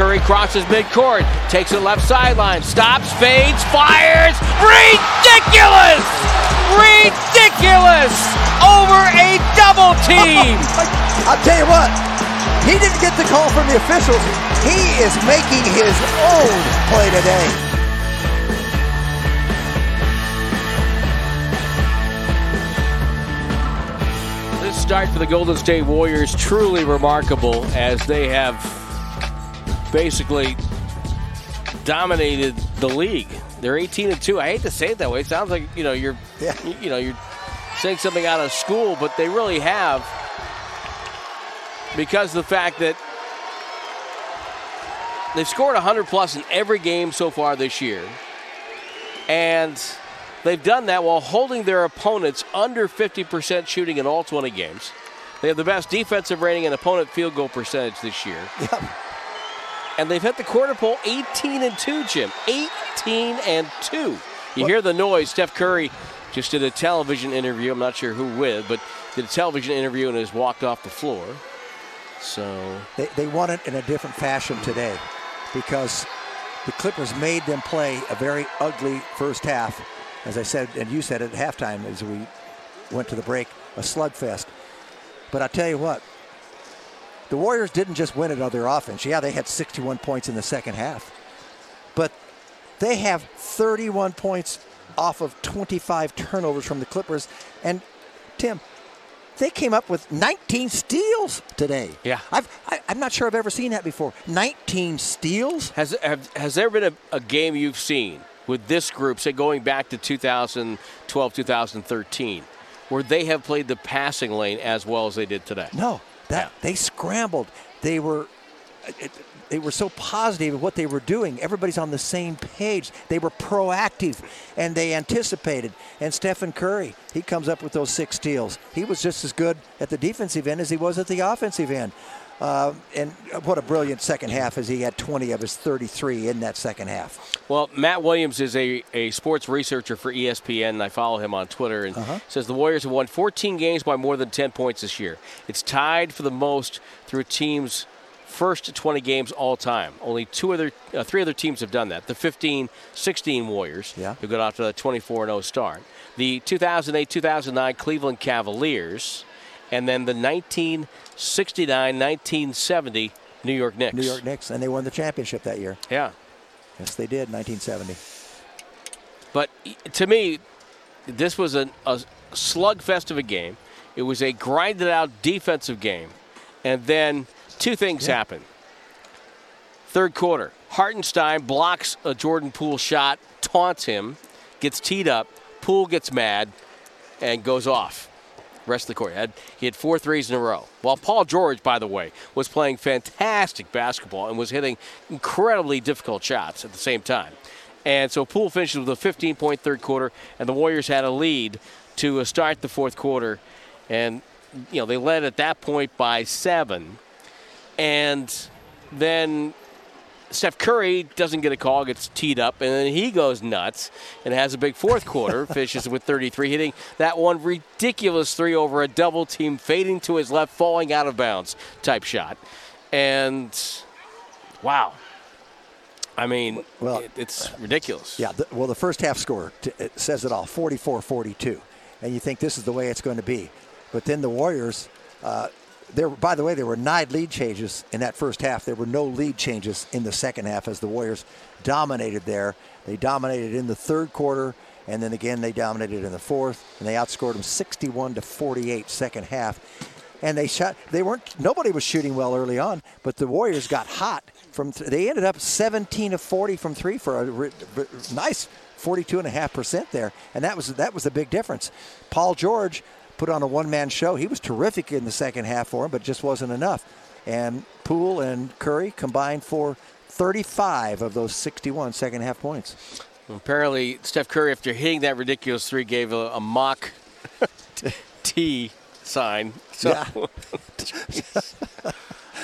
Curry crosses midcourt, takes it left sideline, stops, fades, fires. Ridiculous! Ridiculous! Over a double team. I'll tell you what, he didn't get the call from the officials. He is making his own play today. This start for the Golden State Warriors truly remarkable as they have basically dominated the league. They're 18 and 2. I hate to say it that way. It sounds like, you know, you're Yeah. you, know, you're saying something out of school, but they really have because of the fact that they've scored 100 plus in every game so far this year. And they've done that while holding their opponents under 50% shooting in all 20 games. They have the best defensive rating and opponent field goal percentage this year. Yep. And they've hit the quarter pole 18 and 2, Jim. 18 and 2. You hear the noise. Steph Curry just did a television interview. I'm not sure who with, but did a television interview and has walked off the floor. So They, they won it in a different fashion today because the Clippers made them play a very ugly first half. As I said, and you said at halftime as we went to the break, a slugfest. But I tell you what, the Warriors didn't just win it on their offense. Yeah, they had 61 points in the second half. But they have 31 points off of 25 turnovers from the Clippers. And Tim, they came up with 19 steals today. Yeah. I've, I, I'm not sure I've ever seen that before. 19 steals? Has have, has there been a, a game you've seen with this group, say going back to 2012, 2013, where they have played the passing lane as well as they did today? No, that they scrambled. They were they were so positive of what they were doing. Everybody's on the same page. They were proactive and they anticipated. And Stephen Curry, he comes up with those six steals. He was just as good at the defensive end as he was at the offensive end. Uh, and what a brilliant second half as he had 20 of his 33 in that second half. Well, Matt Williams is a, a sports researcher for ESPN, and I follow him on Twitter, and says the Warriors have won 14 games by more than 10 points this year. It's tied for the most through team's first 20 games all time. Only two other, uh, three other teams have done that. The 15-16 Warriors, Yeah. who got off to a 24-0 start. The 2008-2009 Cleveland Cavaliers, and then the 1969-1970 New York Knicks. New York Knicks, and they won the championship that year. Yeah. Yes, they did, 1970. But to me, this was a, a slugfest of a game. It was a grinded out defensive game. And then two things happen. Third quarter, Hartenstein blocks a Jordan Poole shot, taunts him, gets teed up. Poole gets mad and goes off. Rest of the court. Had, he had four threes in a row. While Paul George, by the way, was playing fantastic basketball and was hitting incredibly difficult shots at the same time. And so Poole finishes with a 15 point third quarter, and the Warriors had a lead to start the fourth quarter. And, you know, they led at that point by seven. And then Steph Curry doesn't get a call, gets teed up, and then he goes nuts and has a big fourth quarter, finishes with 33, hitting that one ridiculous three over a double team, fading to his left, falling out of bounds type shot. And wow. I mean, Well, it, it's ridiculous. Yeah, the, well, the first half score t- it says it all 44 42. And you think this is the way it's going to be. But then the Warriors, uh, there, by the way, there were nine lead changes in that first half. There were no lead changes in the second half as the Warriors dominated there. They dominated in the third quarter, and then again they dominated in the fourth, and they outscored them 61 to 48 second half. And they shot. They weren't. Nobody was shooting well early on, but the Warriors got hot from. Th- they ended up 17 of 40 from three for a re- re- nice 42.5 percent there, and that was that was the big difference. Paul George put on a one-man show. He was terrific in the second half for him, but just wasn't enough. And Poole and Curry combined for 35 of those 61 second half points. Apparently, Steph Curry, after hitting that ridiculous three, gave a, a mock T sign. So, Yeah.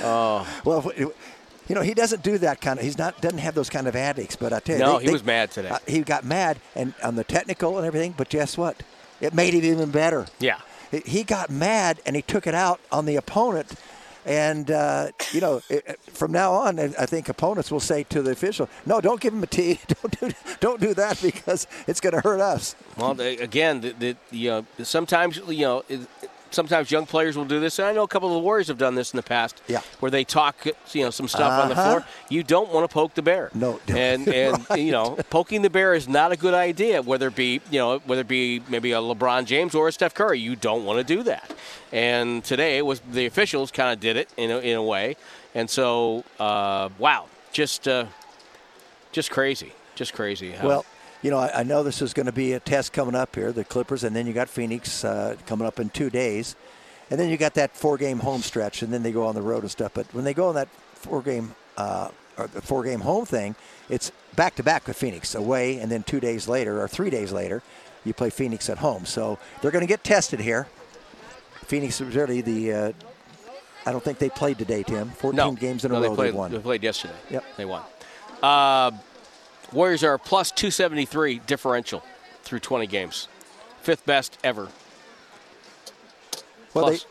Well, you know, he doesn't do that kind of. He's not doesn't have those kind of addicts. But I tell you, No, they- he they- was mad today. uh, he got mad and on the technical and everything. But guess what? It made it even better. yeah. He- He got mad and he took it out on the opponent And uh, you know, it, from now on, I think opponents will say to the official, "No, don't give him a tee. Don't do, don't do that because it's going to hurt us." Well, again, the, the, you know, sometimes you know, it, sometimes young players will do this. And I know a couple of the Warriors have done this in the past. Yeah. Where they talk, you know, some stuff uh-huh. on the floor. You don't want to poke the bear. No. And and right. you know, poking the bear is not a good idea. Whether it be you know whether it be maybe a LeBron James or a Steph Curry, you don't want to do that. And today it was the officials kind of did it in a, in a way. And so, uh, wow, just uh, just crazy, just crazy. How, Well, you know, I, I know this is going to be a test coming up here, the Clippers, and then you got Phoenix uh, coming up in two days, and then you got that four-game home stretch, and then they go on the road and stuff. But when they go on that four-game uh, or the four-game home thing, it's back-to-back with Phoenix away, and then two days later or three days later, you play Phoenix at home. So they're going to get tested here. Phoenix is really the. Uh, I don't think they played today, Tim. 14 no, games in no, a they row played, they won. They played yesterday. Yep. They won. Uh, Warriors are plus 273 differential through 20 games. Fifth best ever. Well, Plus.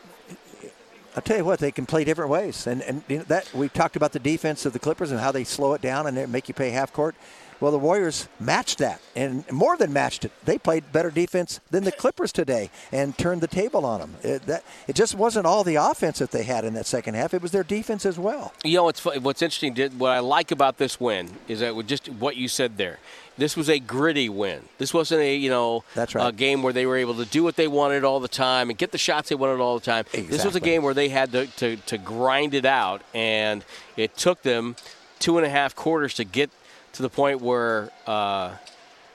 I'll tell you what, they can play different ways, and and you know, that we talked about the defense of the Clippers and how they slow it down and make you pay half court. Well, the Warriors matched that, and more than matched it. They played better defense than the Clippers today, and turned the table on them. It, that it just wasn't all the offense that they had in that second half; it was their defense as well. You know what's what's interesting? What I like about this win is that just what you said there. This was a gritty win. This wasn't a you know That's right. a game where they were able to do what they wanted all the time and get the shots they wanted all the time. This was a game where they had to, to, to grind it out, and it took them two and a half quarters to get to the point where uh,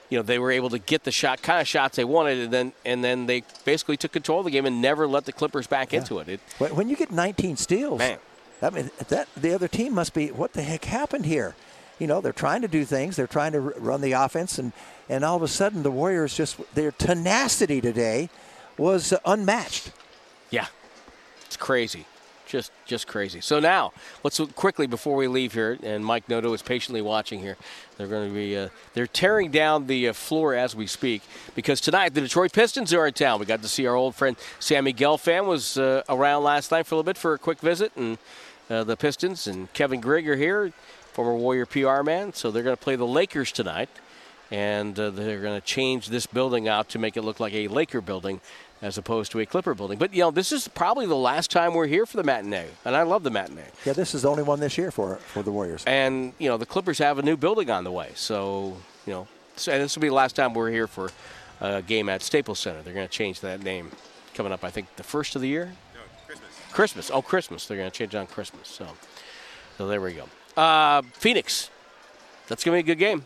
you know they were able to get the shot kind of shots they wanted, and then and then they basically took control of the game and never let the Clippers back into it. it When, when you get 19 steals, Man. I mean that the other team must be what the heck happened here? You know, they're trying to do things, they're trying to run the offense, and and all of a sudden the Warriors just their tenacity today was unmatched. Yeah, it's crazy, just just crazy. So now let's quickly before we leave here, and Mike Noto is patiently watching here. They're going to be uh, they're tearing down the uh, floor as we speak because tonight the Detroit Pistons are in town. We got to see our old friend Sammy Gelfand was uh, around last night for a little bit for a quick visit, and uh, the Pistons and Kevin Grigg are here, former Warrior PR man. So they're going to play the Lakers tonight and uh, they're going to change this building out to make it look like a Laker building as opposed to a Clipper building. But you know, this is probably the last time we're here for the matinee, and I love the matinee. Yeah, this is the only one this year for for the Warriors. And you know, the Clippers have a new building on the way, so you know, so, and this will be the last time we're here for a game at Staples Center. They're going to change that name coming up. I think the first of the year. No, Christmas. Christmas. Oh, Christmas. They're going to change it on Christmas. So, so there we go. Uh, Phoenix. That's going to be a good game.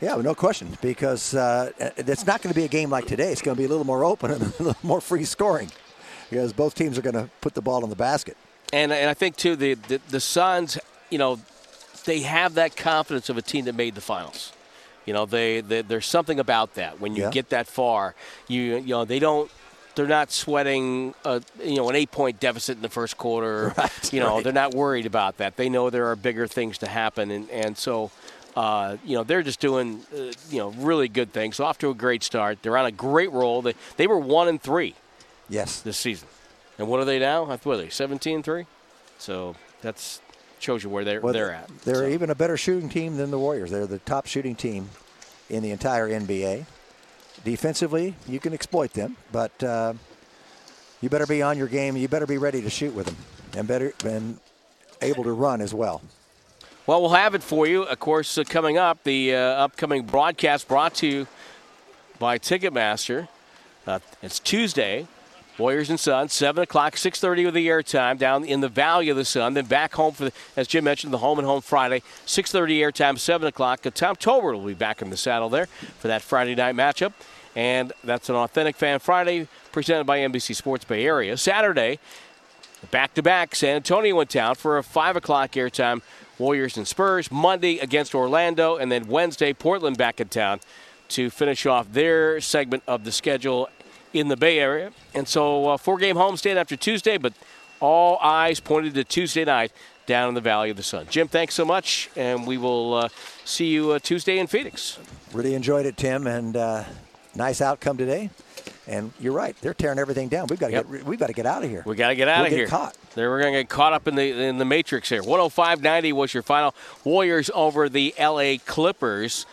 Yeah, no question, because uh, it's not going to be a game like today. It's going to be a little more open and a little more free scoring, because both teams are going to put the ball in the basket. And and I think too the, the the Suns, you know, they have that confidence of a team that made the finals. You know, they, they there's something about that when you Yeah. get that far. You you know they don't. They're not sweating, a, you know, an eight-point deficit in the first quarter. Right, you know, right. they're not worried about that. They know there are bigger things to happen, and and so, uh, you know, they're just doing, uh, you know, really good things. Off to a great start. They're on a great roll. They they were one and three Yes. this season. And what are they now? What are they? 17-3? So that's shows you where they're Well, they're at. They're So, even a better shooting team than the Warriors. They're the top shooting team in the entire NBA. Defensively, you can exploit them, but uh, you better be on your game. You better be ready to shoot with them, and better and able to run as well. Well, we'll have it for you. Of course, uh, coming up, the uh, upcoming broadcast brought to you by Ticketmaster. Uh, it's Tuesday. Warriors and Suns, 7 o'clock, 6.30 with the airtime down in the Valley of the Sun. Then back home for, the, as Jim mentioned, the home and home Friday, 6.30 airtime, 7 o'clock. Uh, Tom Tolbert will be back in the saddle there for that Friday night matchup. And that's an Authentic Fan Friday presented by NBC Sports Bay Area. Saturday, Back to back, San Antonio in town for a 5 o'clock airtime. Warriors and Spurs. Monday against Orlando. And then Wednesday, Portland back in town to finish off their segment of the schedule in the Bay Area. And so, uh, four game homestand after Tuesday, but all eyes pointed to Tuesday night down in the Valley of the Sun. Jim, thanks so much. And we will uh, see you uh, Tuesday in Phoenix. Really enjoyed it, Tim, and uh, nice outcome today. And you're right; they're tearing everything down. We've got to Yep. get we've got to get out of here. We got to get out We'll of get here. caught. There, we're going to get caught up in the in the matrix here. 105-90 was your final. Warriors over the L.A. Clippers.